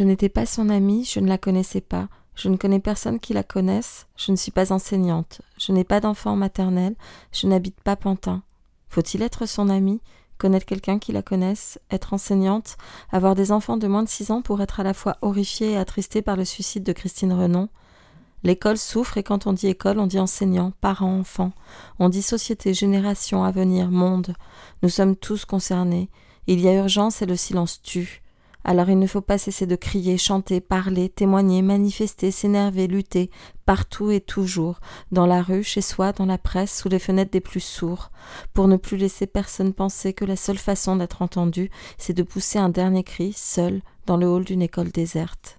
Je n'étais pas son amie, je ne la connaissais pas. Je ne connais personne qui la connaisse, je ne suis pas enseignante, je n'ai pas d'enfant maternel, je n'habite pas Pantin. Faut-il être son amie, connaître quelqu'un qui la connaisse, être enseignante, avoir des enfants de moins de six ans pour être à la fois horrifiée et attristée par le suicide de Christine Renon? L'école souffre et quand on dit école, on dit enseignant, parents, enfants, on dit société, génération, avenir, monde. Nous sommes tous concernés. Il y a urgence et le silence tue. Alors il ne faut pas cesser de crier, chanter, parler, témoigner, manifester, s'énerver, lutter, partout et toujours, dans la rue, chez soi, dans la presse, sous les fenêtres des plus sourds, pour ne plus laisser personne penser que la seule façon d'être entendu, c'est de pousser un dernier cri, seul, dans le hall d'une école déserte.